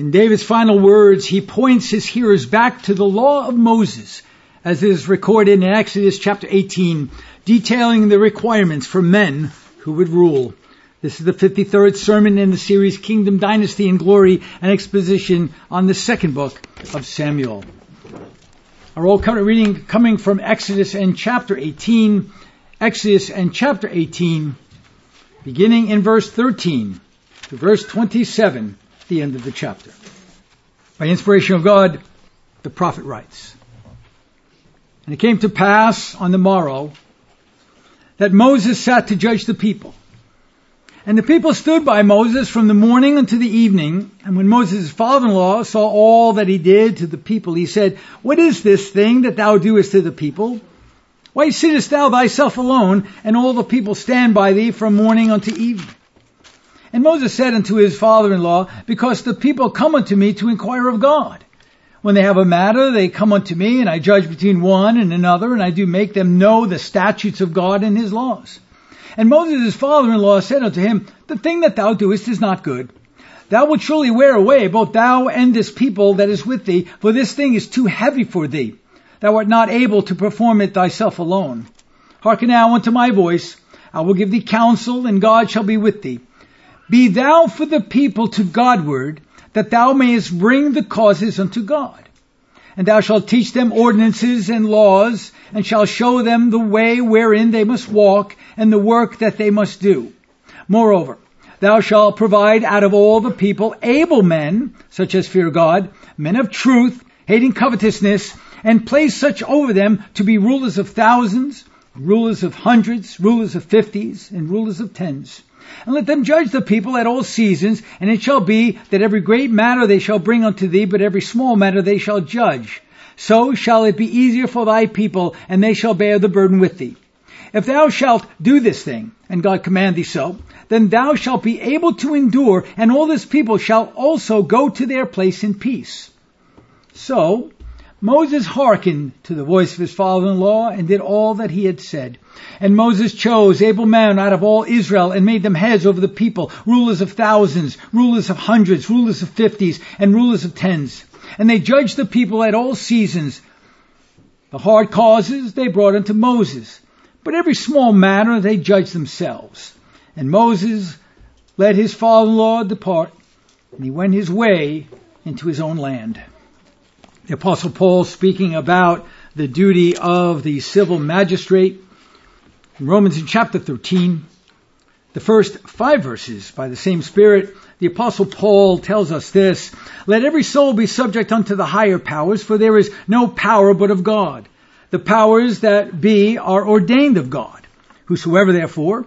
In David's final words, he points his hearers back to the law of Moses, as is recorded in Exodus chapter 18, detailing the requirements for men who would rule. This is the 53rd sermon in the series Kingdom, Dynasty, and Glory, an exposition on the second book of Samuel. Our Old Covenant reading coming from Exodus and chapter 18, Exodus and chapter 18, beginning in verse 13 to verse 27, the end of the chapter. By inspiration of God, the prophet writes, And it came to pass on the morrow that Moses sat to judge the people. And the people stood by Moses from the morning unto the evening. And when Moses' father-in-law saw all that he did to the people, he said, What is this thing that thou doest to the people? Why sittest thou thyself alone, and all the people stand by thee from morning unto evening? And Moses said unto his father-in-law, Because the people come unto me to inquire of God. When they have a matter, they come unto me, and I judge between one and another, and I do make them know the statutes of God and his laws. And Moses his father-in-law said unto him, The thing that thou doest is not good. Thou wilt surely wear away both thou and this people that is with thee, for this thing is too heavy for thee. Thou art not able to perform it thyself alone. Hearken now unto my voice. I will give thee counsel, and God shall be with thee. Be thou for the people to Godward, that thou mayest bring the causes unto God. And thou shalt teach them ordinances and laws, and shalt show them the way wherein they must walk, and the work that they must do. Moreover, thou shalt provide out of all the people able men, such as fear God, men of truth, hating covetousness, and place such over them to be rulers of thousands, rulers of hundreds, rulers of fifties, and rulers of tens. And let them judge the people at all seasons, and it shall be that every great matter they shall bring unto thee, but every small matter they shall judge. So shall it be easier for thy people, and they shall bear the burden with thee. If thou shalt do this thing, and God command thee so, then thou shalt be able to endure, and all this people shall also go to their place in peace. So Moses hearkened to the voice of his father-in-law and did all that he had said. And Moses chose able men out of all Israel and made them heads over the people, rulers of thousands, rulers of hundreds, rulers of fifties, and rulers of tens. And they judged the people at all seasons. The hard causes they brought unto Moses, but every small matter they judged themselves. And Moses let his father-in-law depart, and he went his way into his own land. The apostle Paul speaking about the duty of the civil magistrate in Romans in chapter 13, the first five verses by the same Spirit, the apostle Paul tells us this, let every soul be subject unto the higher powers, for there is no power but of God. The powers that be are ordained of God. Whosoever therefore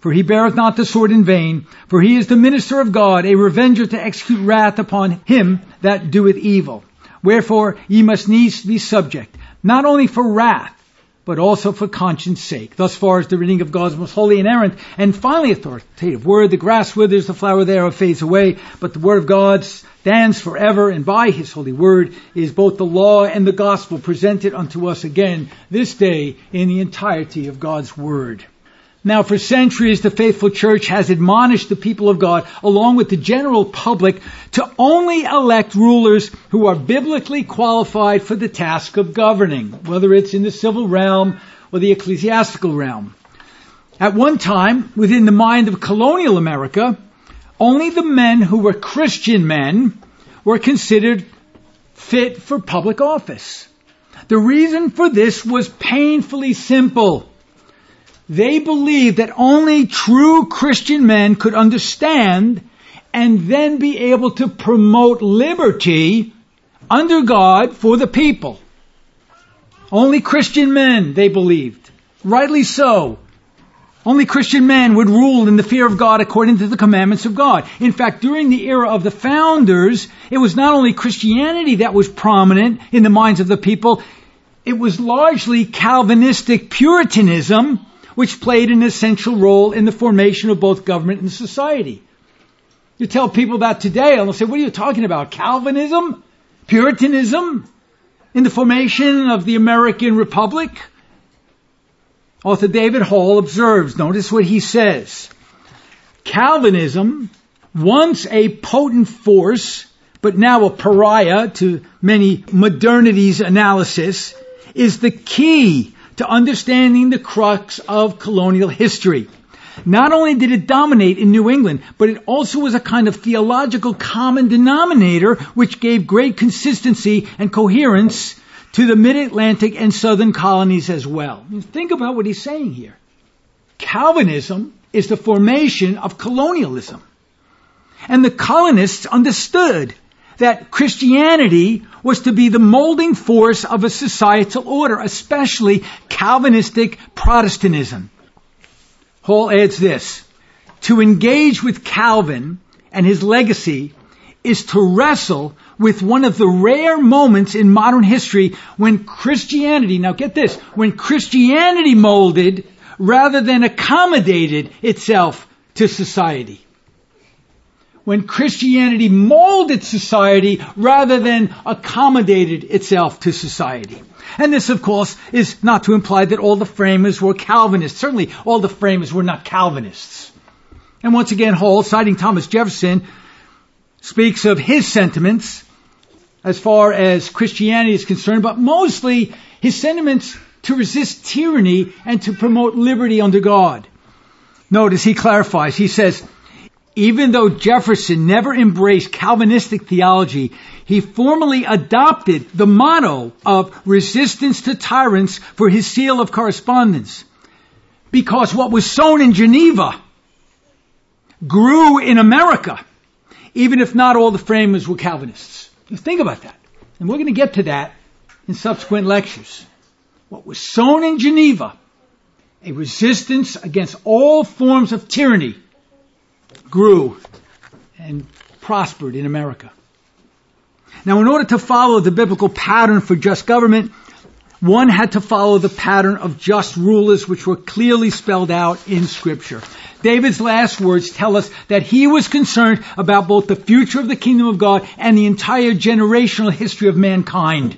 for he beareth not the sword in vain, for he is the minister of God, a revenger to execute wrath upon him that doeth evil. Wherefore ye must needs be subject, not only for wrath, but also for conscience sake. Thus far is the reading of God's most holy and errant and finally authoritative word. The grass withers, the flower thereof fades away, but the word of God stands forever, and by his holy word is both the law and the gospel presented unto us again this day in the entirety of God's word. Now, for centuries, the faithful church has admonished the people of God, along with the general public, to only elect rulers who are biblically qualified for the task of governing, whether it's in the civil realm or the ecclesiastical realm. At one time, within the mind of colonial America, only the men who were Christian men were considered fit for public office. The reason for this was painfully simple. They believed that only true Christian men could understand and then be able to promote liberty under God for the people. Only Christian men, they believed. Rightly so. Only Christian men would rule in the fear of God according to the commandments of God. In fact, during the era of the founders, it was not only Christianity that was prominent in the minds of the people, it was largely Calvinistic Puritanism which played an essential role in the formation of both government and society. You tell people that today, and they'll say, what are you talking about? Calvinism? Puritanism? In the formation of the American Republic? Author David Hall observes, notice what he says. Calvinism, once a potent force, but now a pariah to many modernity's analysis, is the key to understanding the crux of colonial history. Not only did it dominate in New England, but it also was a kind of theological common denominator which gave great consistency and coherence to the mid-Atlantic and southern colonies as well. Think about what he's saying here. Calvinism is the formation of colonialism. And the colonists understood that Christianity was to be the molding force of a societal order, especially Calvinistic Protestantism. Hall adds this. To engage with Calvin and his legacy is to wrestle with one of the rare moments in modern history when Christianity, now get this, when Christianity molded rather than accommodated itself to society when Christianity molded society rather than accommodated itself to society. And this, of course, is not to imply that all the framers were Calvinists. Certainly, all the framers were not Calvinists. And once again, Hall, citing Thomas Jefferson, speaks of his sentiments as far as Christianity is concerned, but mostly his sentiments to resist tyranny and to promote liberty under God. Notice he clarifies. He says, even though Jefferson never embraced Calvinistic theology, he formally adopted the motto of resistance to tyrants for his seal of correspondence. Because what was sown in Geneva grew in America, even if not all the framers were Calvinists. think about that. And we're going to get to that in subsequent lectures. What was sown in Geneva, a resistance against all forms of tyranny, grew and prospered in America. Now, in order to follow the biblical pattern for just government, one had to follow the pattern of just rulers which were clearly spelled out in scripture. David's last words tell us that he was concerned about both the future of the kingdom of God and the entire generational history of mankind.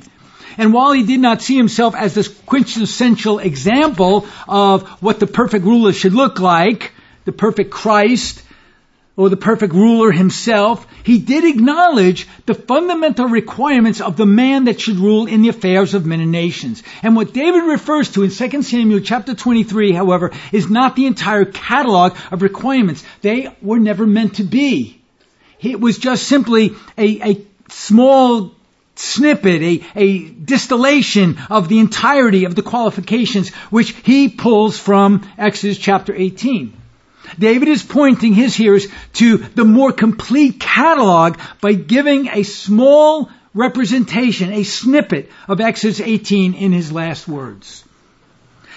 And while he did not see himself as this quintessential example of what the perfect ruler should look like, the perfect Christ, or the perfect ruler himself, he did acknowledge the fundamental requirements of the man that should rule in the affairs of men and nations. And what David refers to in 2 Samuel chapter 23, however, is not the entire catalog of requirements. They were never meant to be. It was just simply a, a small snippet, a, a distillation of the entirety of the qualifications which he pulls from Exodus chapter 18. David is pointing his hearers to the more complete catalog by giving a small representation, a snippet of Exodus 18 in his last words.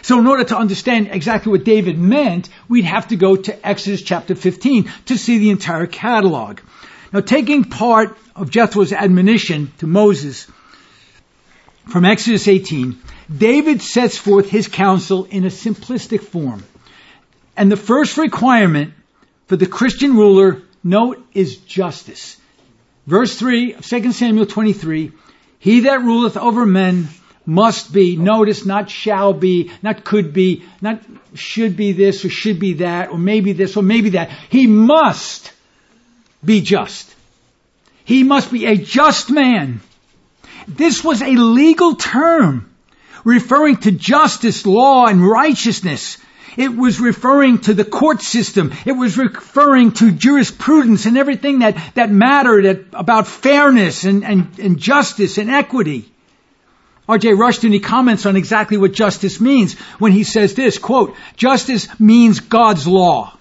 So in order to understand exactly what David meant, we'd have to go to Exodus chapter 15 to see the entire catalog. Now taking part of Jethro's admonition to Moses from Exodus 18, David sets forth his counsel in a simplistic form. And the first requirement for the Christian ruler, note, is justice. Verse 3 of 2 Samuel 23, He that ruleth over men must be, notice, not shall be, not could be, not should be this or should be that, or maybe this or maybe that. He must be just. He must be a just man. This was a legal term referring to justice, law, and righteousness. It was referring to the court system. It was referring to jurisprudence and everything that, that mattered about fairness and, and, and justice and equity. R.J. Rushdoony, he comments on exactly what justice means when he says this, quote, justice means God's law.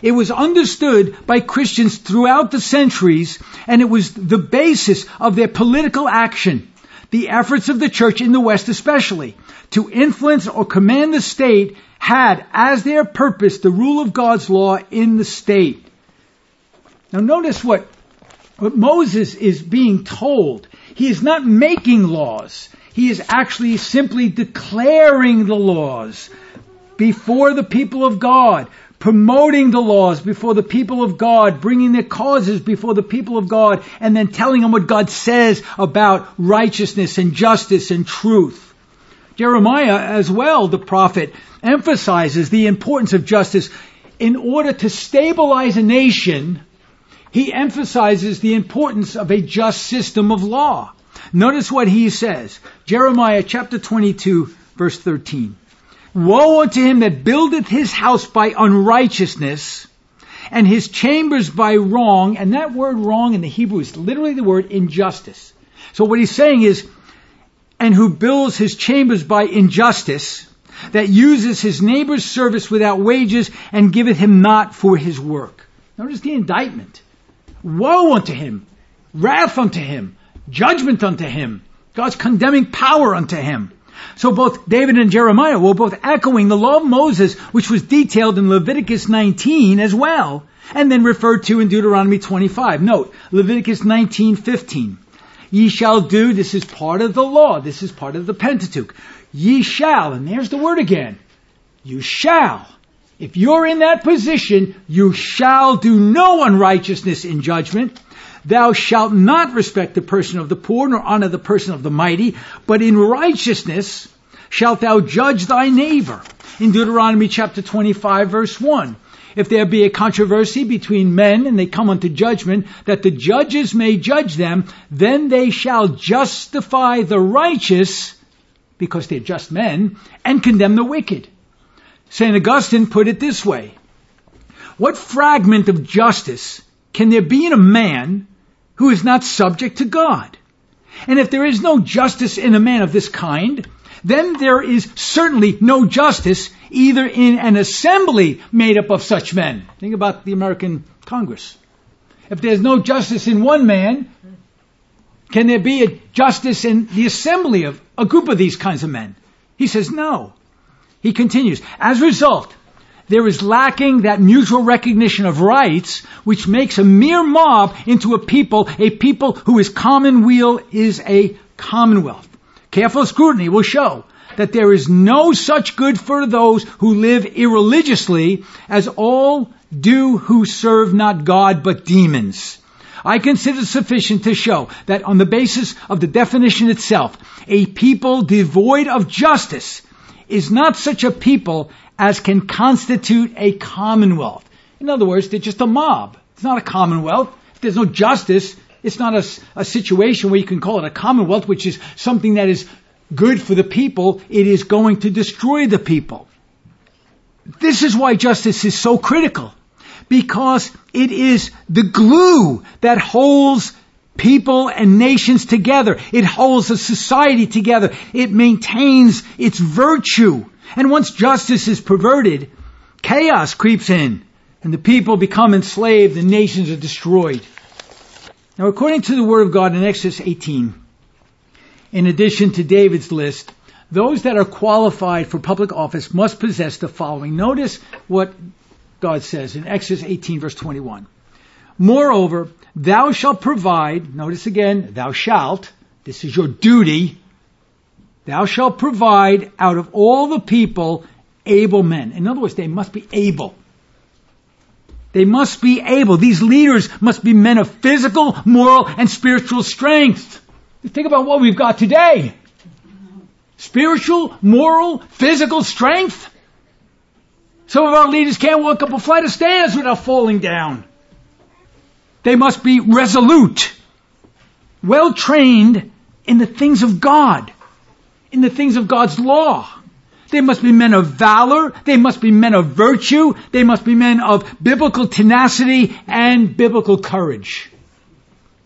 It was understood by Christians throughout the centuries and it was the basis of their political action, the efforts of the church in the West especially, to influence or command the state had as their purpose the rule of God's law in the state. Now notice what, what Moses is being told. He is not making laws. He is actually simply declaring the laws before the people of God, promoting the laws before the people of God, bringing their causes before the people of God, and then telling them what God says about righteousness and justice and truth. Jeremiah as well, the prophet, emphasizes the importance of justice in order to stabilize a nation. He emphasizes the importance of a just system of law. Notice what he says. Jeremiah chapter 22 verse 13. Woe unto him that buildeth his house by unrighteousness and his chambers by wrong. And that word wrong in the Hebrew is literally the word injustice. So what he's saying is, and who builds his chambers by injustice, that uses his neighbor's service without wages and giveth him not for his work. Notice the indictment. Woe unto him, wrath unto him, judgment unto him, God's condemning power unto him. So both David and Jeremiah were both echoing the law of Moses, which was detailed in Leviticus 19 as well, and then referred to in Deuteronomy 25. Note, Leviticus 19:15. Ye shall do, this is part of the law, this is part of the Pentateuch. Ye shall, and there's the word again. You shall. If you're in that position, you shall do no unrighteousness in judgment, Thou shalt not respect the person of the poor, nor honor the person of the mighty, but in righteousness shalt thou judge thy neighbor. In Deuteronomy chapter 25 verse 1. If there be a controversy between men and they come unto judgment, that the judges may judge them, then they shall justify the righteous, because they're just men, and condemn the wicked. St. Augustine put it this way. What fragment of justice can there be in a man who is not subject to God. And if there is no justice in a man of this kind, then there is certainly no justice either in an assembly made up of such men. Think about the American Congress. If there's no justice in one man, can there be a justice in the assembly of a group of these kinds of men? He says no. He continues, as a result, there is lacking that mutual recognition of rights, which makes a mere mob into a people, a people whose common weal is a commonwealth. Careful scrutiny will show that there is no such good for those who live irreligiously as all do who serve not God but demons. I consider sufficient to show that on the basis of the definition itself, a people devoid of justice is not such a people as can constitute a commonwealth. In other words, they're just a mob. It's not a commonwealth. If there's no justice, it's not a, a situation where you can call it a commonwealth, which is something that is good for the people. It is going to destroy the people. This is why justice is so critical. Because it is the glue that holds people and nations together. It holds a society together. It maintains its virtue. And once justice is perverted, chaos creeps in and the people become enslaved and nations are destroyed. Now according to the word of God in Exodus 18, in addition to David's list, those that are qualified for public office must possess the following. Notice what God says in Exodus 18 verse 21. Moreover, thou shalt provide, notice again, thou shalt, this is your duty, Thou shalt provide out of all the people able men. In other words, they must be able. They must be able. These leaders must be men of physical, moral, and spiritual strength. Think about what we've got today. Spiritual, moral, physical strength. Some of our leaders can't walk up a flight of stairs without falling down. They must be resolute, well trained in the things of God in the things of God's law. They must be men of valor. They must be men of virtue. They must be men of biblical tenacity and biblical courage.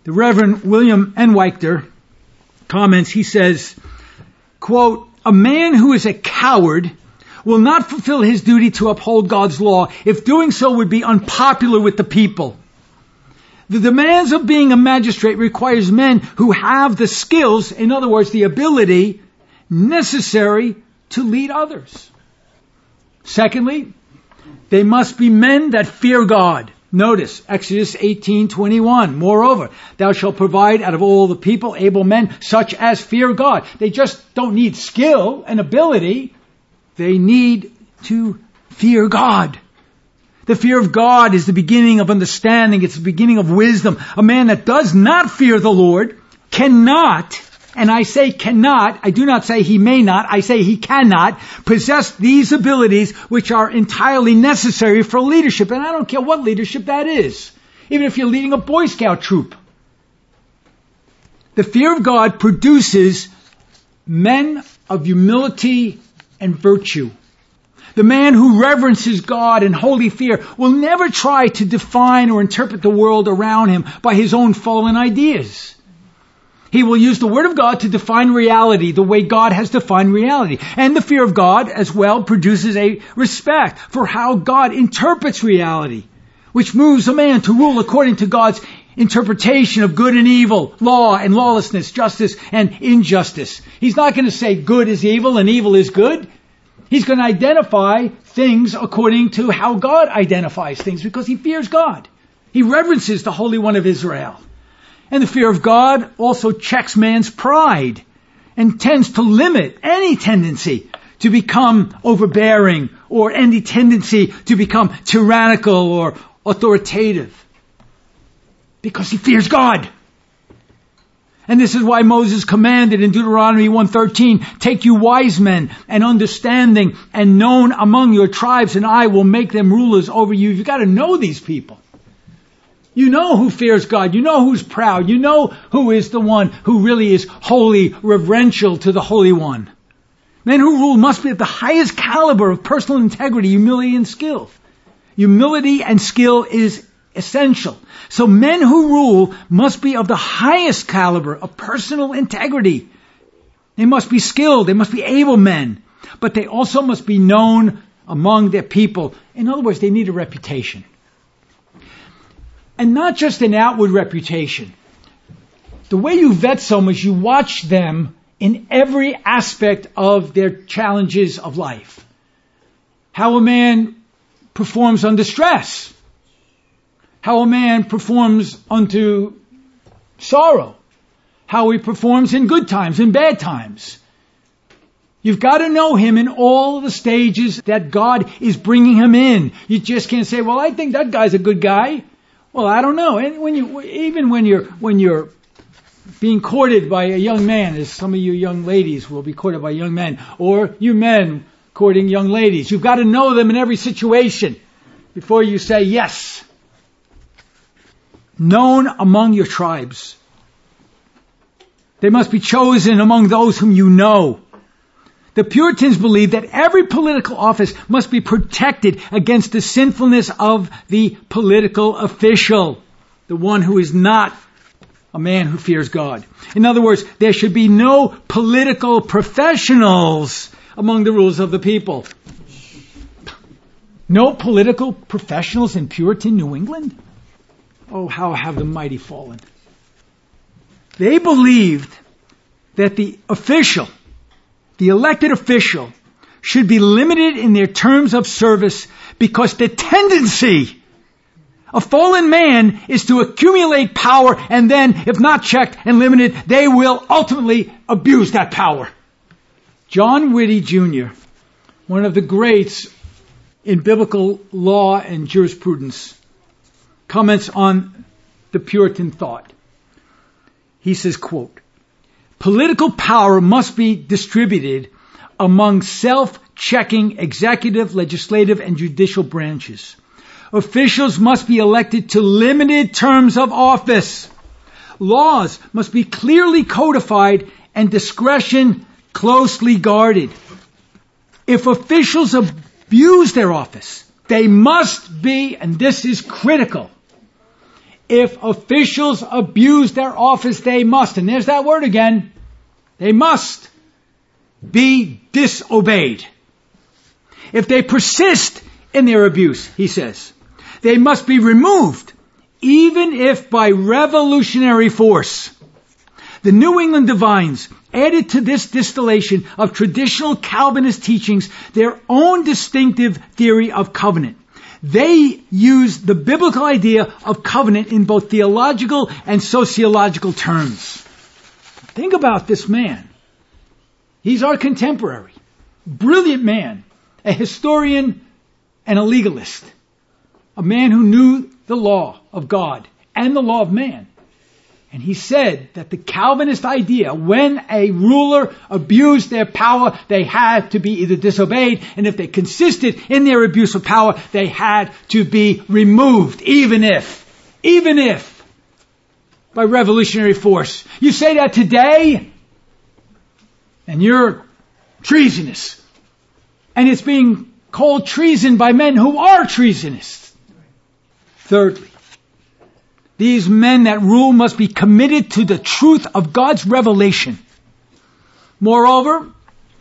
The Reverend William Einwechter comments, he says, quote, a man who is a coward will not fulfill his duty to uphold God's law if doing so would be unpopular with the people. The demands of being a magistrate requires men who have the skills, in other words, the ability necessary to lead others. Secondly, they must be men that fear God. Notice Exodus 18:21. Moreover, thou shalt provide out of all the people able men such as fear God. They just don't need skill and ability. They need to fear God. The fear of God is the beginning of understanding. It's the beginning of wisdom. A man that does not fear the Lord cannot, and I say cannot, I do not say he may not, I say he cannot possess these abilities which are entirely necessary for leadership. And I don't care what leadership that is. Even if you're leading a Boy Scout troop. The fear of God produces men of humility and virtue. The man who reverences God in holy fear will never try to define or interpret the world around him by his own fallen ideas. He will use the Word of God to define reality the way God has defined reality. And the fear of God as well produces a respect for how God interprets reality, which moves a man to rule according to God's interpretation of good and evil, law and lawlessness, justice and injustice. He's not going to say good is evil and evil is good. He's going to identify things according to how God identifies things because he fears God. He reverences the Holy One of Israel. And the fear of God also checks man's pride and tends to limit any tendency to become overbearing or any tendency to become tyrannical or authoritative. Because he fears God. And this is why Moses commanded in Deuteronomy 113, take you wise men and understanding and known among your tribes and I will make them rulers over you. You've got to know these people. You know who fears God. You know who's proud. You know who is the one who really is holy, reverential to the Holy One. Men who rule must be at the highest caliber of personal integrity, humility, and skill. Humility and skill is essential. So men who rule must be of the highest caliber of personal integrity. They must be skilled. They must be able men. But they also must be known among their people. In other words, they need a reputation. And not just an outward reputation. The way you vet someone is you watch them in every aspect of their challenges of life. How a man performs under stress how a man performs unto sorrow, how he performs in good times and bad times. You've got to know him in all the stages that God is bringing him in. You just can't say, "Well, I think that guy's a good guy." Well, I don't know. And when you, even when you're when you're being courted by a young man, as some of you young ladies will be courted by young men, or you men courting young ladies, you've got to know them in every situation before you say yes known among your tribes. They must be chosen among those whom you know. The Puritans believed that every political office must be protected against the sinfulness of the political official, the one who is not a man who fears God. In other words, there should be no political professionals among the rules of the people. No political professionals in Puritan New England? Oh, how have the mighty fallen. They believed that the official, the elected official, should be limited in their terms of service because the tendency of fallen man is to accumulate power and then, if not checked and limited, they will ultimately abuse that power. John Witte Jr., one of the greats in biblical law and jurisprudence, comments on the Puritan thought. He says, quote, political power must be distributed among self-checking executive, legislative, and judicial branches. Officials must be elected to limited terms of office. Laws must be clearly codified and discretion closely guarded. If officials abuse their office, they must be, and this is critical, if officials abuse their office, they must, and there's that word again, they must be disobeyed. If they persist in their abuse, he says, they must be removed, even if by revolutionary force. The New England divines added to this distillation of traditional Calvinist teachings their own distinctive theory of covenant. They use the biblical idea of covenant in both theological and sociological terms. Think about this man. He's our contemporary. Brilliant man. A historian and a legalist. A man who knew the law of God and the law of man. And he said that the Calvinist idea, when a ruler abused their power, they had to be either disobeyed, and if they consisted in their abuse of power, they had to be removed, even if, even if, by revolutionary force. You say that today, and you're treasonous. And it's being called treason by men who are treasonous. Thirdly, these men that rule must be committed to the truth of God's revelation. Moreover,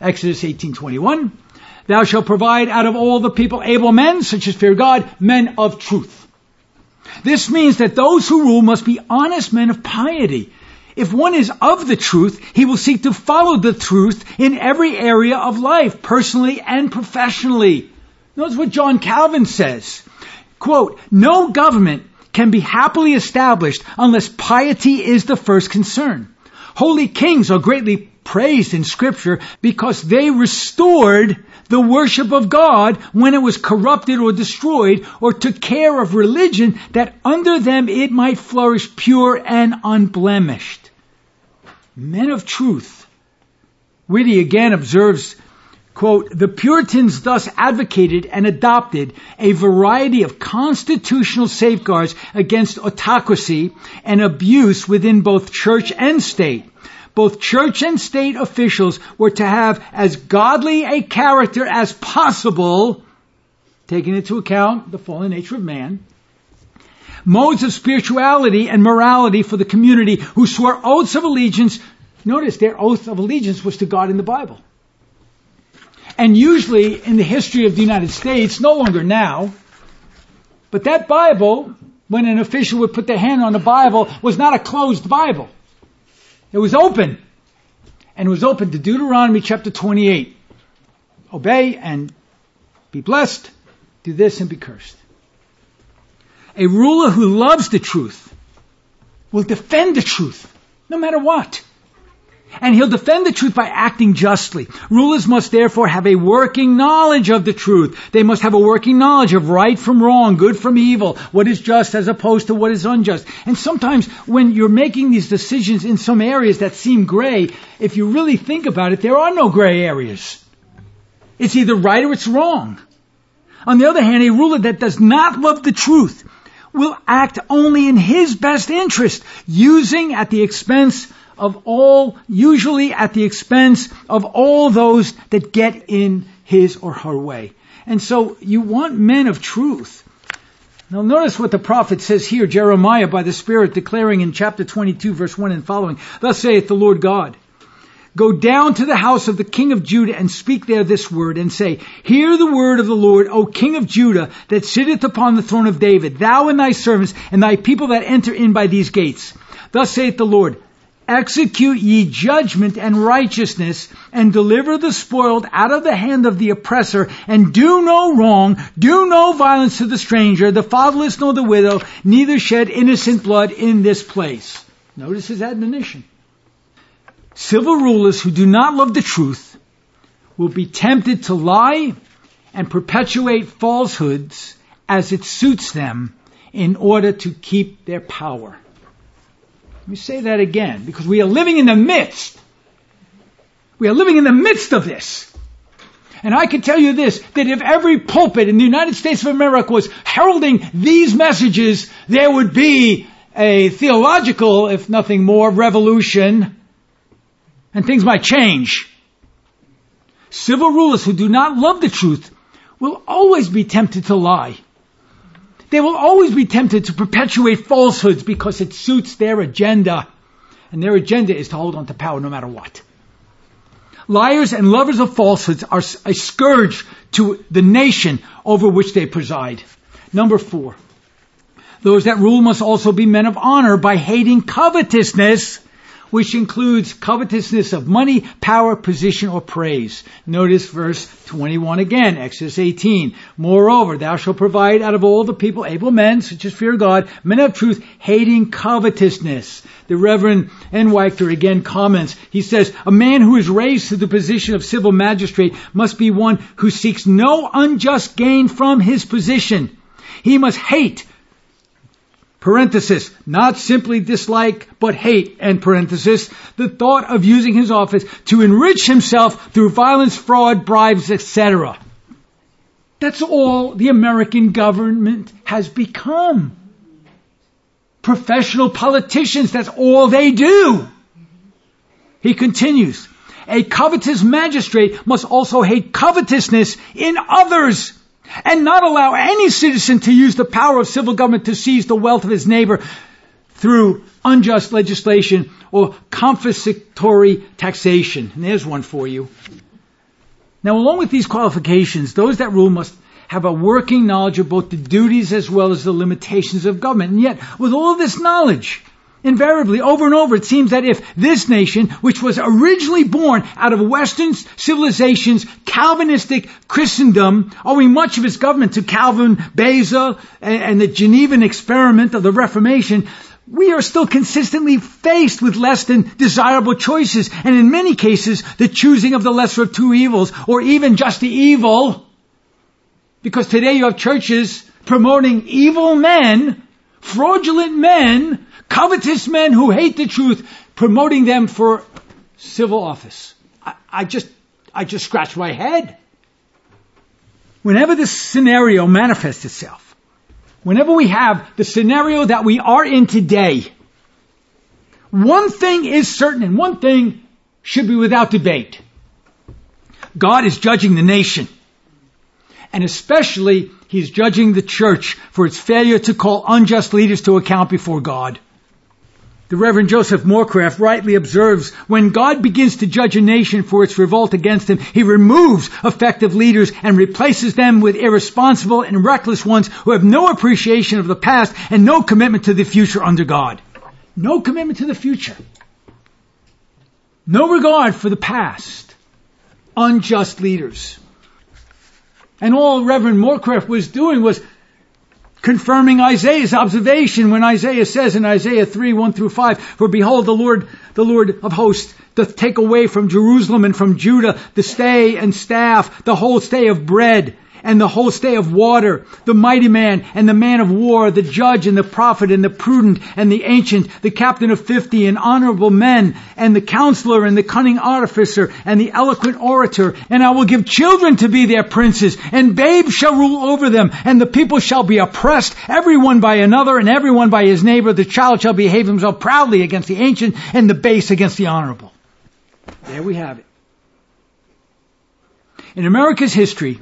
Exodus 18:21, thou shalt provide out of all the people able men, such as fear God, men of truth. This means that those who rule must be honest men of piety. If one is of the truth, he will seek to follow the truth in every area of life, personally and professionally. Notice what John Calvin says. Quote, no government can be happily established unless piety is the first concern. Holy kings are greatly praised in scripture because they restored the worship of God when it was corrupted or destroyed or took care of religion that under them it might flourish pure and unblemished. Men of truth. Witte again observes Quote, the Puritans thus advocated and adopted a variety of constitutional safeguards against autocracy and abuse within both church and state. Both church and state officials were to have as godly a character as possible, taking into account the fallen nature of man, modes of spirituality and morality for the community who swore oaths of allegiance. Notice their oath of allegiance was to God in the Bible. And usually in the history of the United States, no longer now, but that Bible, when an official would put their hand on the Bible, was not a closed Bible. It was open. And it was open to Deuteronomy chapter 28. Obey and be blessed. Do this and be cursed. A ruler who loves the truth will defend the truth, no matter what. And he'll defend the truth by acting justly. Rulers must therefore have a working knowledge of the truth. They must have a working knowledge of right from wrong, good from evil, what is just as opposed to what is unjust. And sometimes when you're making these decisions in some areas that seem gray, if you really think about it, there are no gray areas. It's either right or it's wrong. On the other hand, a ruler that does not love the truth will act only in his best interest, using at the expense of all, usually at the expense of all those that get in his or her way. And so you want men of truth. Now notice what the prophet says here, Jeremiah by the Spirit declaring in chapter 22 verse 1 and following, Thus saith the Lord God, Go down to the house of the king of Judah and speak there this word and say, Hear the word of the Lord, O king of Judah, that sitteth upon the throne of David, thou and thy servants and thy people that enter in by these gates. Thus saith the Lord, Execute ye judgment and righteousness, and deliver the spoiled out of the hand of the oppressor, and do no wrong, do no violence to the stranger, the fatherless nor the widow, neither shed innocent blood in this place. Notice his admonition. Civil rulers who do not love the truth will be tempted to lie and perpetuate falsehoods as it suits them in order to keep their power. Let me say that again, because we are living in the midst. We are living in the midst of this. And I can tell you this, that if every pulpit in the United States of America was heralding these messages, there would be a theological, if nothing more, revolution, and things might change. Civil rulers who do not love the truth will always be tempted to lie. They will always be tempted to perpetuate falsehoods because it suits their agenda. And their agenda is to hold on to power no matter what. Liars and lovers of falsehoods are a scourge to the nation over which they preside. Number four. Those that rule must also be men of honor by hating covetousness which includes covetousness of money, power, position, or praise. Notice verse 21 again, Exodus 18. Moreover, thou shalt provide out of all the people able men, such as fear God, men of truth, hating covetousness. The Reverend Einwechter again comments. He says, a man who is raised to the position of civil magistrate must be one who seeks no unjust gain from his position. He must hate parenthesis, not simply dislike, but hate, and parenthesis, the thought of using his office to enrich himself through violence, fraud, bribes, etc. That's all the American government has become. Professional politicians, that's all they do. He continues, a covetous magistrate must also hate covetousness in others and not allow any citizen to use the power of civil government to seize the wealth of his neighbor through unjust legislation or confiscatory taxation. And there's one for you. Now, along with these qualifications, those that rule must have a working knowledge of both the duties as well as the limitations of government. And yet, with all this knowledge, Invariably, over and over, it seems that if this nation, which was originally born out of Western civilization's Calvinistic Christendom, owing much of its government to Calvin, Beza, and the Genevan experiment of the Reformation, we are still consistently faced with less than desirable choices, and in many cases, the choosing of the lesser of two evils, or even just the evil. Because today you have churches promoting evil men, fraudulent men, covetous men who hate the truth, promoting them for civil office. I, I just, I just scratch my head. Whenever this scenario manifests itself, whenever we have the scenario that we are in today, one thing is certain and one thing should be without debate. God is judging the nation. And especially, He's judging the church for its failure to call unjust leaders to account before God. The Reverend Joseph Morecraft rightly observes, when God begins to judge a nation for its revolt against him, he removes effective leaders and replaces them with irresponsible and reckless ones who have no appreciation of the past and no commitment to the future under God. No commitment to the future. No regard for the past. Unjust leaders. And all Reverend Morecraft was doing was confirming Isaiah's observation when Isaiah says in Isaiah 3, 1 through 5, For behold, the Lord, the Lord of hosts doth take away from Jerusalem and from Judah the stay and staff, the whole stay of bread, and the stay of water, the mighty man and the man of war, the judge and the prophet and the prudent and the ancient, the captain of fifty and honorable men, and the counselor and the cunning artificer and the eloquent orator. And I will give children to be their princes, and babes shall rule over them, and the people shall be oppressed, every one by another and every one by his neighbor. The child shall behave himself proudly against the ancient and the base against the honorable. There we have it. In America's history,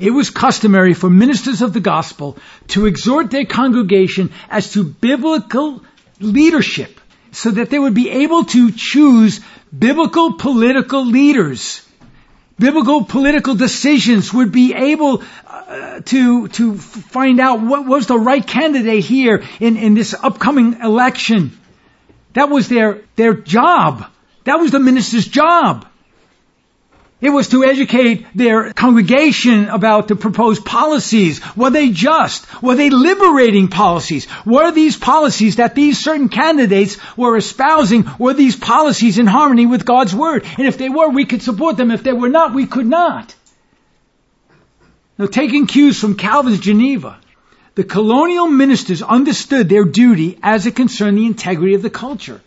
it was customary for ministers of the gospel to exhort their congregation as to biblical leadership so that they would be able to choose biblical political leaders. Biblical political decisions would be able uh, to to find out what was the right candidate here in, in this upcoming election. That was their their job. That was the minister's job. It was to educate their congregation about the proposed policies. Were they just? Were they liberating policies? Were these policies that these certain candidates were espousing, were these policies in harmony with God's Word? And if they were, we could support them. If they were not, we could not. Now, taking cues from Calvin's Geneva, the colonial ministers understood their duty as it concerned the integrity of the culture.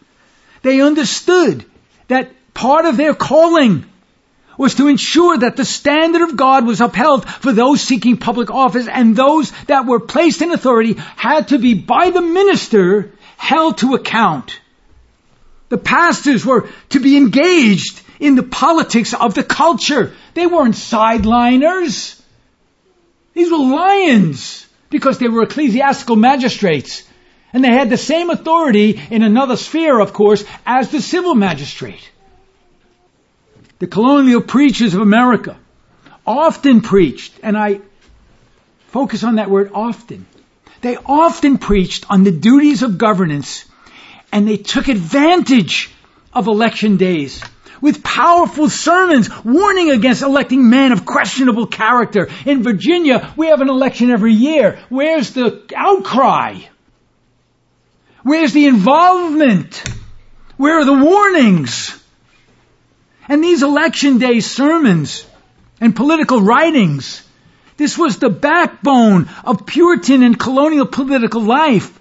They understood that part of their calling was to ensure that the standard of God was upheld for those seeking public office and those that were placed in authority had to be by the minister held to account. The pastors were to be engaged in the politics of the culture. They weren't sideliners. These were lions because they were ecclesiastical magistrates. And they had the same authority in another sphere, of course, as the civil magistrate the colonial preachers of America often preached, and I focus on that word often, they often preached on the duties of governance And they took advantage of election days with powerful sermons warning against electing men of questionable character. In Virginia, we have an election every year. Where's the outcry? Where's the involvement? Where are the warnings? And these election day sermons and political writings, this was the backbone of Puritan and colonial political life.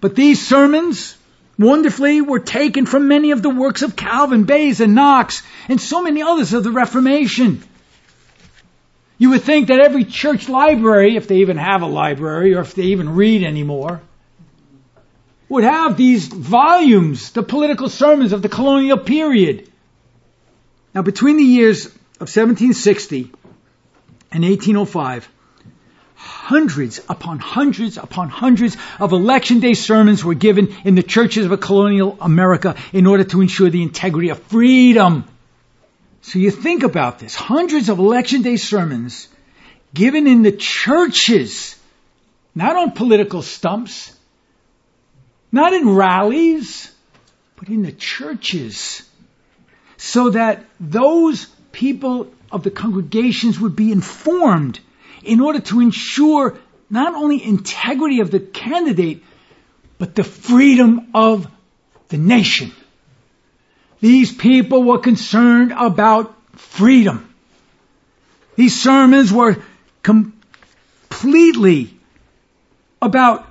But these sermons, wonderfully, were taken from many of the works of Calvin, Beza, and Knox, and so many others of the Reformation. You would think that every church library, if they even have a library or if they even read anymore, would have these volumes, the political sermons of the colonial period. Now, between the years of 1760 and 1805, hundreds upon hundreds upon hundreds of election day sermons were given in the churches of colonial America in order to ensure the integrity of freedom. So you think about this. Hundreds of election day sermons given in the churches, not on political stumps, not in rallies, but in the churches. So that those people of the congregations would be informed in order to ensure not only integrity of the candidate, but the freedom of the nation. These people were concerned about freedom. These sermons were completely about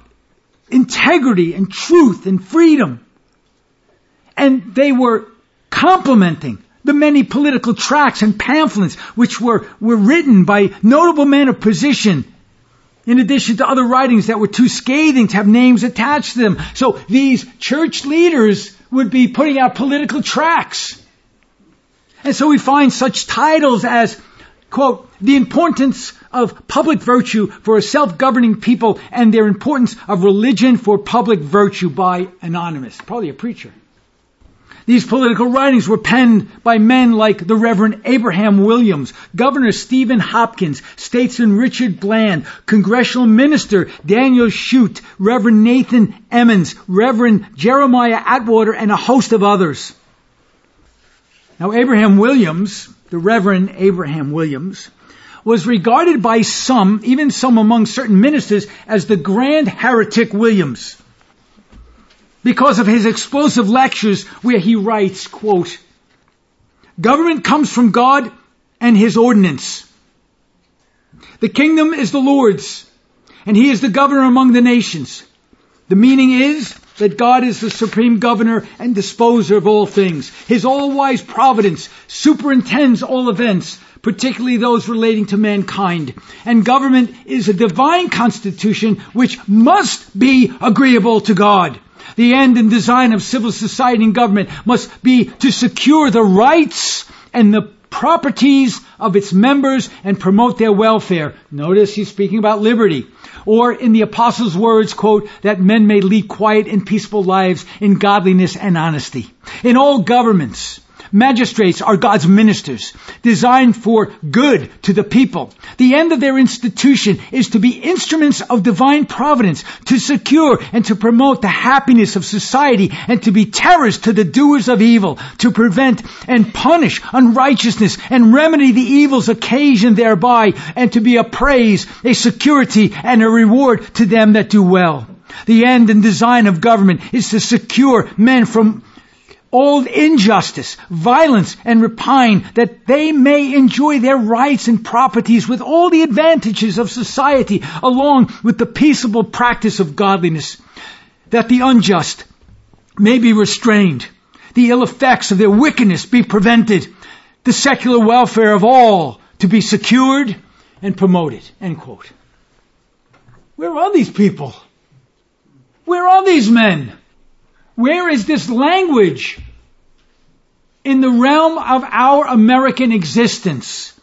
integrity and truth and freedom. And they were complementing the many political tracts and pamphlets which were, were written by notable men of position in addition to other writings that were too scathing to have names attached to them. So these church leaders would be putting out political tracts. And so we find such titles as, quote, the importance of public virtue for a self-governing people and their importance of religion for public virtue by Anonymous. Probably a preacher. These political writings were penned by men like the Reverend Abraham Williams, Governor Stephen Hopkins, statesman Richard Bland, Congressional Minister Daniel Shute, Reverend Nathan Emmons, Reverend Jeremiah Atwater, and a host of others. Now Abraham Williams, the Reverend Abraham Williams, was regarded by some, even some among certain ministers, as the grand heretic Williams because of his explosive lectures where he writes, quote, government comes from God and his ordinance. The kingdom is the Lord's and he is the governor among the nations. The meaning is that God is the supreme governor and disposer of all things. His all-wise providence superintends all events, particularly those relating to mankind. And government is a divine constitution which must be agreeable to God. The end and design of civil society and government must be to secure the rights and the properties of its members and promote their welfare. Notice he's speaking about liberty. Or in the apostles' words, quote, that men may lead quiet and peaceful lives in godliness and honesty. In all governments, Magistrates are God's ministers, designed for good to the people. The end of their institution is to be instruments of divine providence, to secure and to promote the happiness of society, and to be terrors to the doers of evil, to prevent and punish unrighteousness, and remedy the evils occasioned thereby, and to be a praise, a security, and a reward to them that do well. The end and design of government is to secure men from all injustice, violence, and rapine, that they may enjoy their rights and properties with all the advantages of society, along with the peaceable practice of godliness, that the unjust may be restrained, the ill effects of their wickedness be prevented, the secular welfare of all to be secured and promoted. End quote. Where are these people? Where are these men? Where is this language in the realm of our American existence?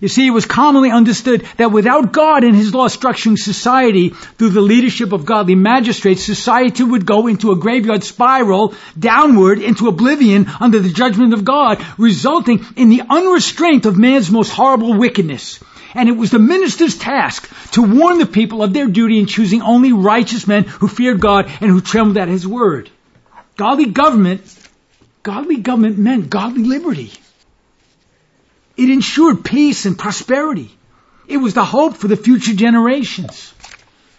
You see, it was commonly understood that without God and His law structuring society through the leadership of godly magistrates, society would go into a graveyard spiral downward into oblivion under the judgment of God, resulting in the unrestraint of man's most horrible wickedness. And it was the minister's task to warn the people of their duty in choosing only righteous men who feared God and who trembled at His word. Godly government, godly government meant godly liberty. It ensured peace and prosperity. It was the hope for the future generations.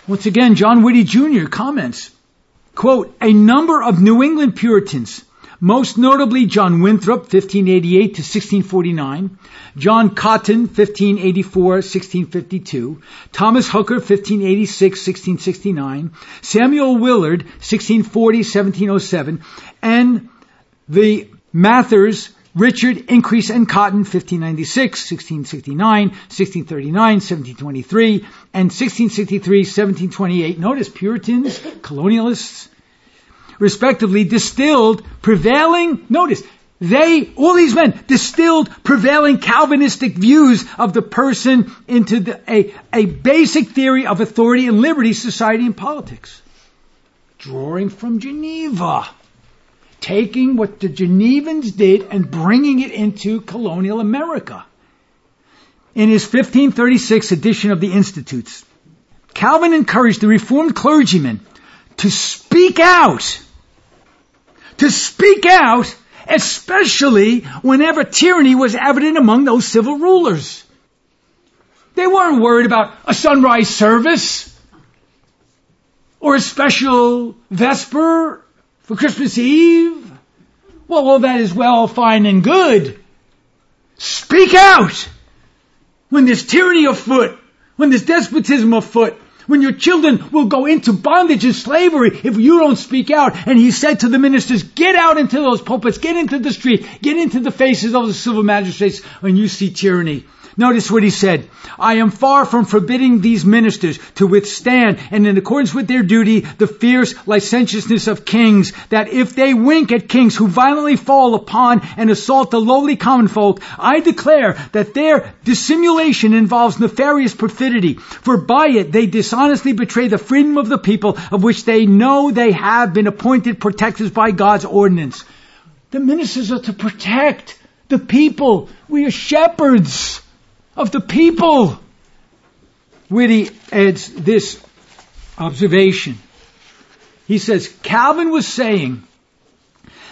Once again, John Witte Jr. comments, quote, a number of New England Puritans, most notably John Winthrop, 1588 to 1649, John Cotton, 1584, 1652, Thomas Hooker, 1586, 1669, Samuel Willard, 1640, 1707, and the Mathers, Richard Increase and Cotton, 1596, 1669, 1639, 1723, and 1663, 1728. Notice Puritans, colonialists, respectively, distilled prevailing, notice, they, all these men, distilled prevailing Calvinistic views of the person into the, a, a basic theory of authority and liberty, society, and politics. Drawing from Geneva taking what the Genevans did and bringing it into colonial America. In his 1536 edition of the Institutes, Calvin encouraged the Reformed clergymen to speak out. To speak out, especially whenever tyranny was evident among those civil rulers. They weren't worried about a sunrise service or a special Vesper for Christmas Eve? Well, all that is well, fine, and good. Speak out! When there's tyranny afoot, when there's despotism afoot, when your children will go into bondage and slavery if you don't speak out. And he said to the ministers, get out into those pulpits, get into the street, get into the faces of the civil magistrates when you see tyranny. Notice what he said. I am far from forbidding these ministers to withstand and in accordance with their duty the fierce licentiousness of kings, that if they wink at kings who violently fall upon and assault the lowly common folk, I declare that their dissimulation involves nefarious perfidy, for by it they dishonestly betray the freedom of the people of which they know they have been appointed protectors by God's ordinance. The ministers are to protect the people. We are shepherds of the people. Witte adds this observation. He says, Calvin was saying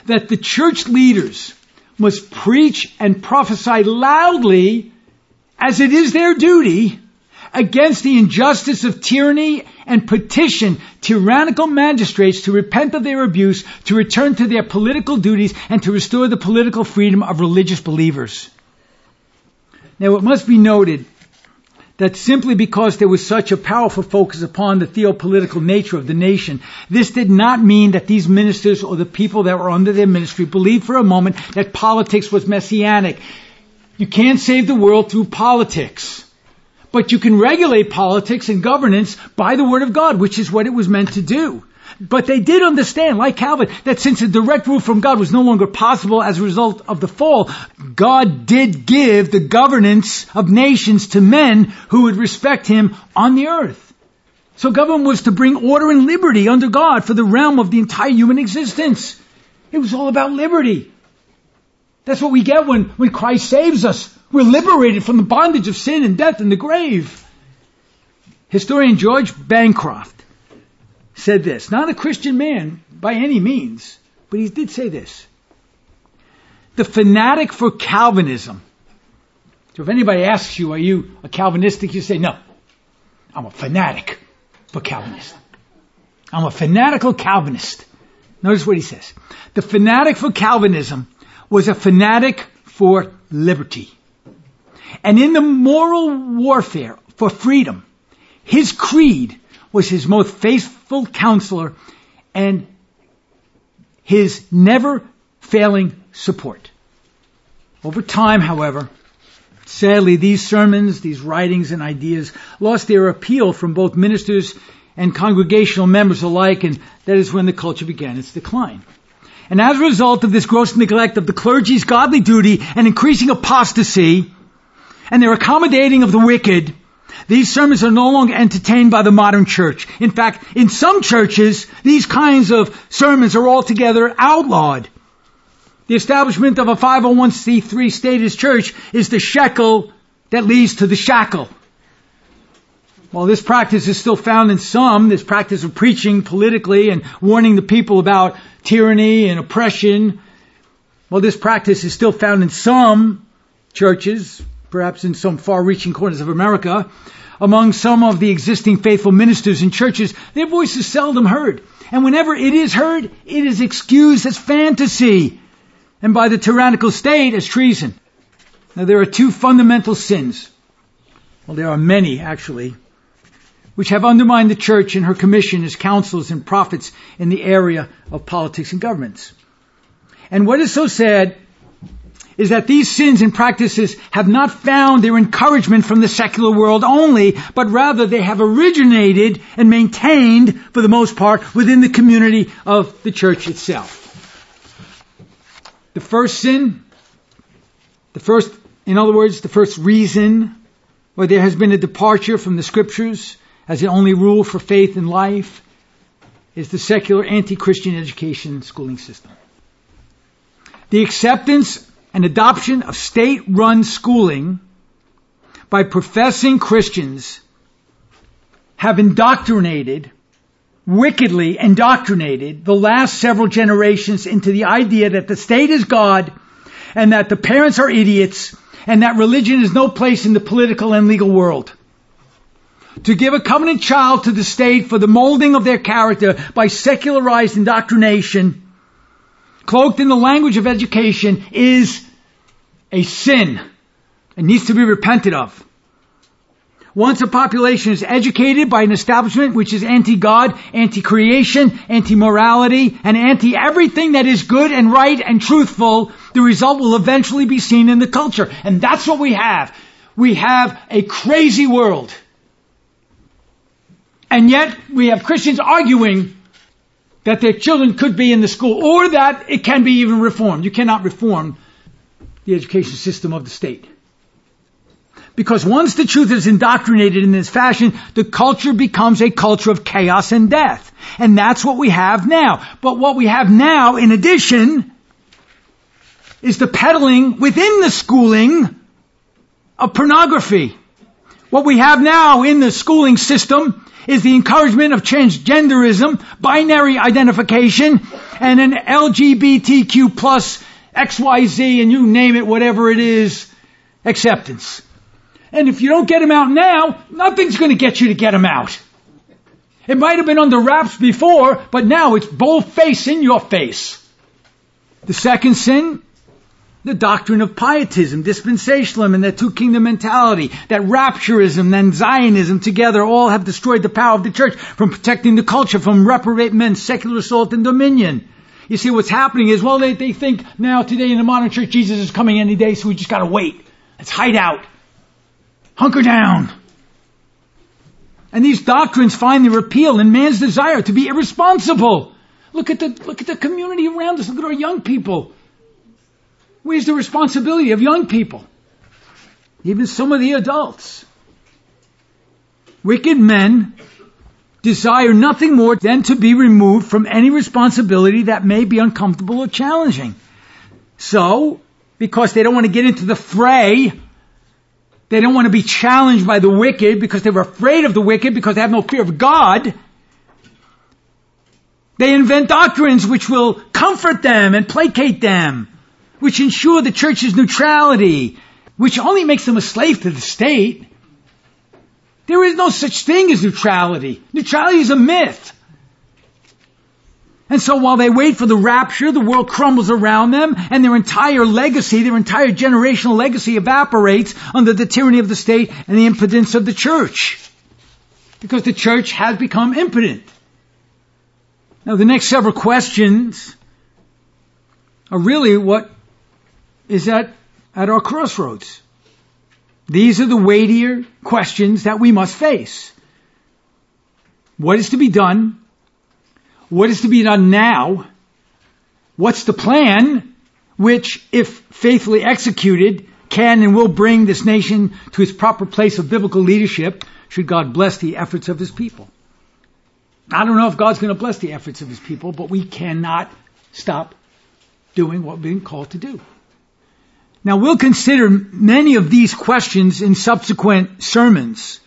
that the church leaders must preach and prophesy loudly as it is their duty against the injustice of tyranny and petition tyrannical magistrates to repent of their abuse, to return to their political duties, and to restore the political freedom of religious believers. Now it must be noted that simply because there was such a powerful focus upon the theopolitical nature of the nation, this did not mean that these ministers or the people that were under their ministry believed for a moment that politics was messianic. You can't save the world through politics. But you can regulate politics and governance by the Word of God, which is what it was meant to do. But they did understand, like Calvin, that since a direct rule from God was no longer possible as a result of the fall, God did give the governance of nations to men who would respect Him on the earth. So government was to bring order and liberty under God for the realm of the entire human existence. It was all about liberty. That's what we get when, when Christ saves us. We're liberated from the bondage of sin and death and the grave. Historian George Bancroft said this. Not a Christian man by any means, but he did say this. The fanatic for Calvinism. So if anybody asks you, are you a Calvinistic? You say, no. I'm a fanatic for Calvinism. I'm a fanatical Calvinist. Notice what he says. The fanatic for Calvinism was a fanatic for liberty. And in the moral warfare for freedom, his creed was his most faithful counselor and his never failing support. Over time, however, sadly, these sermons, these writings and ideas lost their appeal from both ministers and congregational members alike, and that is when the culture began its decline. And as a result of this gross neglect of the clergy's godly duty and increasing apostasy, and they're accommodating of the wicked, these sermons are no longer entertained by the modern church. In fact, in some churches, these kinds of sermons are altogether outlawed. The establishment of a 501c3 status church is the shekel that leads to the shackle. While this practice is still found in some, this practice of preaching politically and warning the people about tyranny and oppression, while this practice is still found in some churches, perhaps in some far-reaching corners of America, among some of the existing faithful ministers and churches, their voice is seldom heard. And whenever it is heard, it is excused as fantasy and by the tyrannical state as treason. Now there are two fundamental sins. Well, there are many actually, which have undermined the church in her commission as counsels and prophets in the area of politics and governments. And what is so sad is that these sins and practices have not found their encouragement from the secular world only, but rather they have originated and maintained, for the most part, within the community of the church itself. The first sin, the first, in other words, the first reason where there has been a departure from the scriptures as the only rule for faith and life is the secular anti-Christian education schooling system. The acceptance and adoption of state-run schooling by professing Christians have indoctrinated, wickedly indoctrinated the last several generations into the idea that the state is God and that the parents are idiots and that religion is no place in the political and legal world. To give a covenant child to the state for the molding of their character by secularized indoctrination cloaked in the language of education is a sin. It needs to be repented of. Once a population is educated by an establishment which is anti-God, anti-creation, anti-morality, and anti-everything that is good and right and truthful, the result will eventually be seen in the culture. And that's what we have. We have a crazy world. And yet we have Christians arguing that their children could be in the school or that it can be even reformed. You cannot reform the education system of the state. Because once the truth is indoctrinated in this fashion, the culture becomes a culture of chaos and death. And that's what we have now. But what we have now, in addition, is the peddling within the schooling of pornography. What we have now in the schooling system is the encouragement of transgenderism, binary identification, and an LGBTQ plus XYZ and you name it, whatever it is, acceptance. And if you don't get them out now, nothing's going to get you to get them out. It might have been under wraps before, but now it's bold face in your face. The second sin the doctrine of pietism, dispensationalism, and the two kingdom mentality, that rapturism and Zionism together all have destroyed the power of the church from protecting the culture from reprobate men's secular assault and dominion. You see, what's happening is, well, they, they think now today in the modern church Jesus is coming any day, so we just gotta wait. Let's hide out. Hunker down. And these doctrines find their appeal in man's desire to be irresponsible. Look at the, look at the community around us. Look at our young people. Where's the responsibility of young people? Even some of the adults. Wicked men desire nothing more than to be removed from any responsibility that may be uncomfortable or challenging. So, because they don't want to get into the fray, they don't want to be challenged by the wicked because they're afraid of the wicked because they have no fear of God, they invent doctrines which will comfort them and placate them which ensure the church's neutrality, which only makes them a slave to the state. There is no such thing as neutrality. Neutrality is a myth. And so while they wait for the rapture, the world crumbles around them and their entire legacy, their entire generational legacy evaporates under the tyranny of the state and the impotence of the church. Because the church has become impotent. Now the next several questions are really what is at, at our crossroads. These are the weightier questions that we must face. What is to be done? What is to be done now? What's the plan? Which, if faithfully executed, can and will bring this nation to its proper place of biblical leadership should God bless the efforts of his people. I don't know if God's going to bless the efforts of his people, but we cannot stop doing what we're being called to do. Now we'll consider many of these questions in subsequent sermons.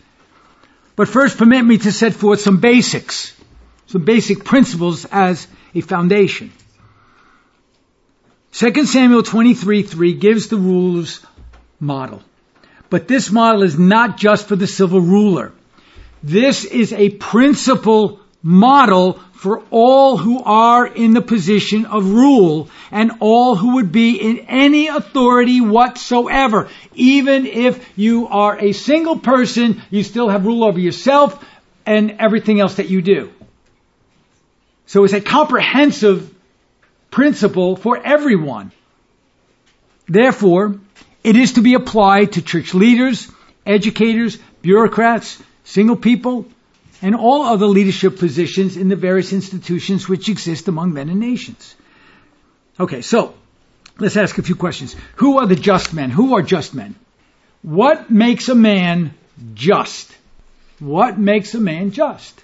But first permit me to set forth some basics, some basic principles as a foundation. 2 Samuel 23 3 gives the ruler's model. But this model is not just for the civil ruler. This is a principle model for all who are in the position of rule and all who would be in any authority whatsoever. Even if you are a single person, you still have rule over yourself and everything else that you do. So it's a comprehensive principle for everyone. Therefore, it is to be applied to church leaders, educators, bureaucrats, single people, and all other leadership positions in the various institutions which exist among men and nations. Okay, so let's ask a few questions. Who are the just men? Who are just men? What makes a man just? What makes a man just?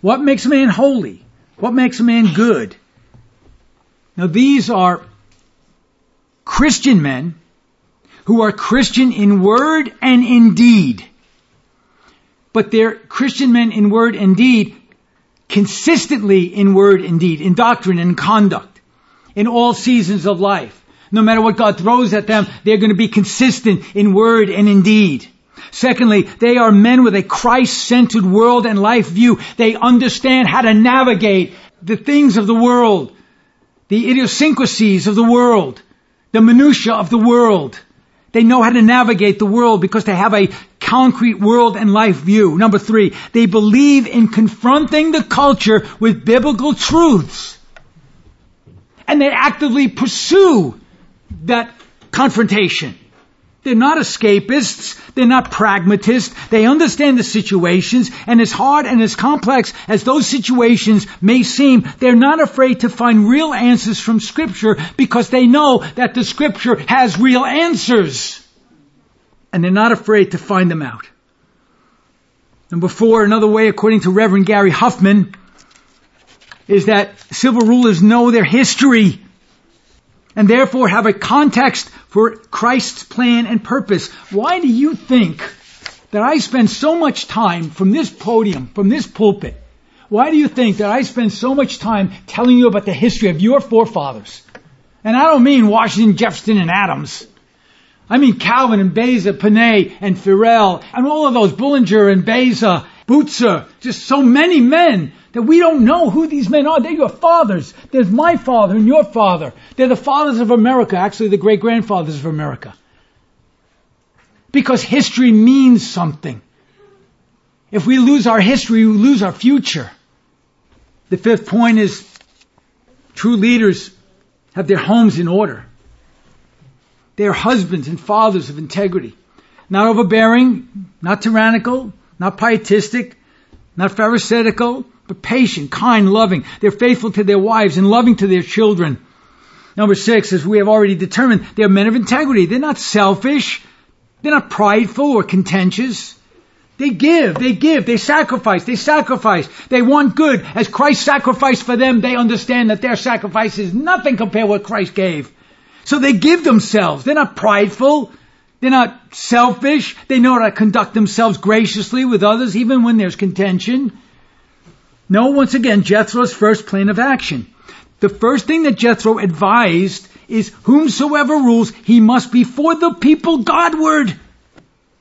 What makes a man holy? What makes a man good? Now these are Christian men who are Christian in word and in deed. But they're Christian men in word and deed, consistently in word and deed, in doctrine and conduct, in all seasons of life. No matter what God throws at them, they're going to be consistent in word and in deed. Secondly, they are men with a Christ-centered world and life view. They understand how to navigate the things of the world the idiosyncrasies of the world, the minutiae of the world. They know how to navigate the world because they have a concrete world and life view. Number three, they believe in confronting the culture with biblical truths. And they actively pursue that confrontation. They're not escapists. They're not pragmatists. They understand the situations, and as hard and as complex as those situations may seem, they're not afraid to find real answers from Scripture because they know that the Scripture has real answers. And they're not afraid to find them out. Number four, another way, according to Reverend Gary Huffman, is that civil rulers know their history and therefore have a context for Christ's plan and purpose. Why do you think that I spend so much time from this podium, from this pulpit? Why do you think that I spend so much time telling you about the history of your forefathers? And I don't mean Washington, Jefferson, and Adams. I mean Calvin and Beza, Panay and Farel, and all of those, Bullinger and Beza, Bucer, just so many men that we don't know who these men are. They're your fathers. There's my father and your father. They're the fathers of America, actually the great grandfathers of America. Because history means something. If we lose our history, we lose our future. The fifth point is true leaders have their homes in order. They are husbands and fathers of integrity. Not overbearing, not tyrannical, not pietistic, not pharisaical, but patient, kind, loving. They're faithful to their wives and loving to their children. Number six, as we have already determined, they're men of integrity. They're not selfish. They're not prideful or contentious. They give, they give, they sacrifice, they sacrifice. They want good. As Christ sacrificed for them, they understand that their sacrifice is nothing compared to what Christ gave. So they give themselves. They're not prideful. They're not selfish. They know how to conduct themselves graciously with others, even when there's contention. No, once again, Jethro's first plan of action. The first thing that Jethro advised is whomsoever rules, he must be for the people Godward,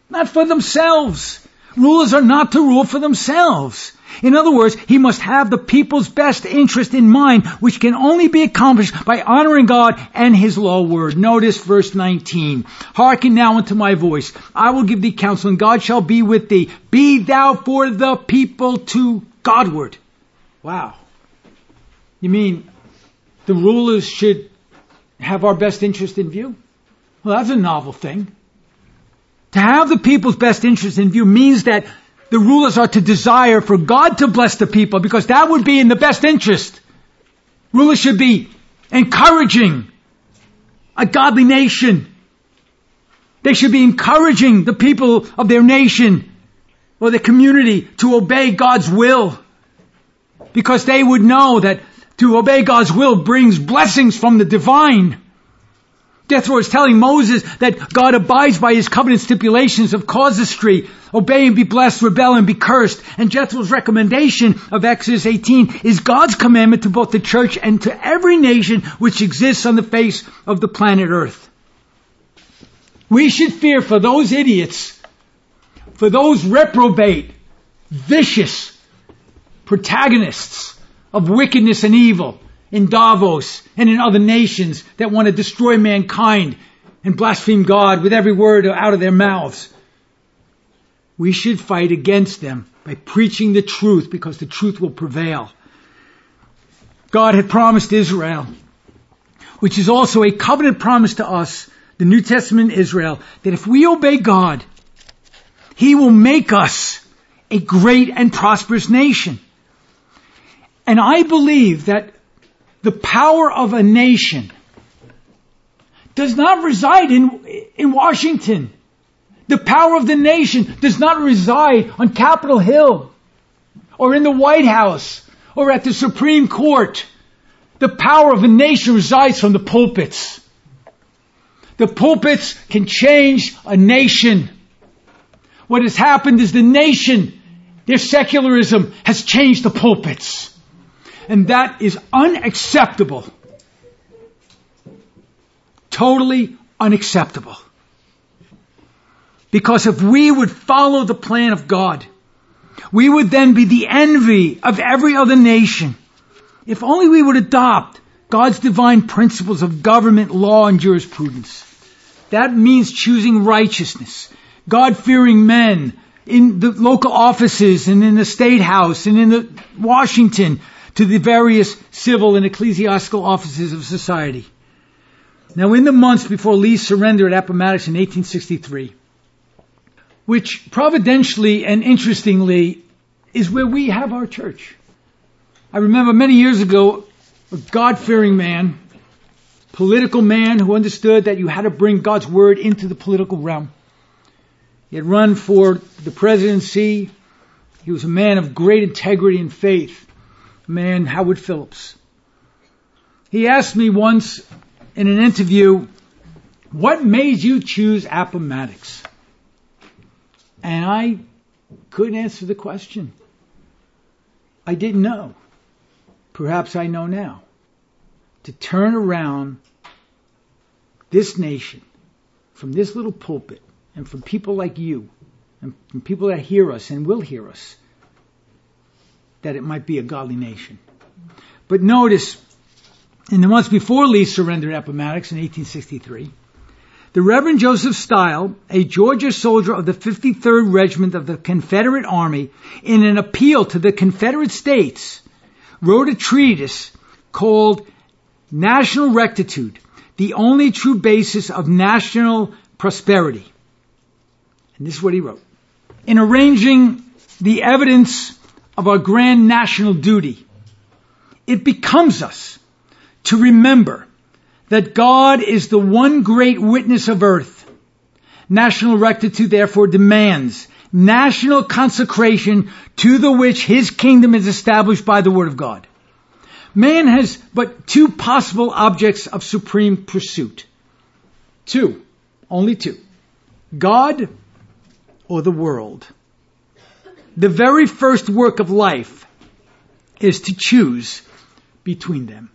not for themselves. Rulers are not to rule for themselves. In other words, he must have the people's best interest in mind, which can only be accomplished by honoring God and his law word. Notice verse 19. Hearken now unto my voice. I will give thee counsel, and God shall be with thee. Be thou for the people to Godward. Wow. You mean the rulers should have our best interest in view? Well, that's a novel thing. To have the people's best interest in view means that the rulers are to desire for God to bless the people because that would be in the best interest. Rulers should be encouraging a godly nation They should be encouraging the people of their nation or the community to obey God's will. Because they would know that to obey God's will brings blessings from the divine. Jethro is telling Moses that God abides by his covenant stipulations of casuistry, obey and be blessed, rebel and be cursed. And Jethro's recommendation of Exodus 18 is God's commandment to both the church and to every nation which exists on the face of the planet earth. We should fear for those idiots, for those reprobate, vicious protagonists of wickedness and evil in Davos and in other nations that want to destroy mankind and blaspheme God with every word out of their mouths. We should fight against them by preaching the truth because the truth will prevail. God had promised Israel, which is also a covenant promise to us, the New Testament Israel, that if we obey God, He will make us a great and prosperous nation. And I believe that the power of a nation does not reside in, in Washington. The power of the nation does not reside on Capitol Hill or in the White House or at the Supreme Court. The power of a nation resides from the pulpits. The pulpits can change a nation. What has happened is the nation, their secularism has changed the pulpits. And that is unacceptable. Totally unacceptable. Because if we would follow the plan of God, we would then be the envy of every other nation. If only we would adopt God's divine principles of government, law, and jurisprudence. That means choosing righteousness, God-fearing men in the local offices and in the state house and in the Washington to the various civil and ecclesiastical offices of society. Now, in the months before Lee's surrender at Appomattox in 1863, which providentially and interestingly is where we have our church. I remember many years ago, a God-fearing man, political man who understood that you had to bring God's word into the political realm. He had run for the presidency. He was a man of great integrity and faith A man, Howard Phillips. He asked me once in an interview, what made you choose Appomattox? And I couldn't answer the question. I didn't know. Perhaps I know now. To turn around this nation from this little pulpit and from people like you and from people that hear us and will hear us that it might be a godly nation. But notice, in the months before Lee surrendered Appomattox in 1863, the Reverend Joseph Stiles, a Georgia soldier of the 53rd Regiment of the Confederate Army, in an appeal to the Confederate States, wrote a treatise called National Rectitude, the only true basis of national prosperity. And this is what he wrote. In arranging the evidence of our grand national duty, it becomes us to remember that God is the one great witness of earth. National rectitude therefore demands national consecration to the which his kingdom is established by the word of God. Man has but two possible objects of supreme pursuit. Two. Only two. God or the world. The very first work of life is to choose between them.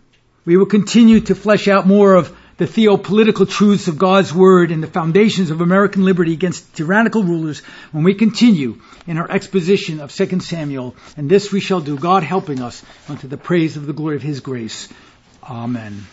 We will continue to flesh out more of the theopolitical truths of God's Word and the foundations of American liberty against tyrannical rulers when we continue in our exposition of 2 Samuel. And this we shall do, God helping us unto the praise of the glory of His grace. Amen.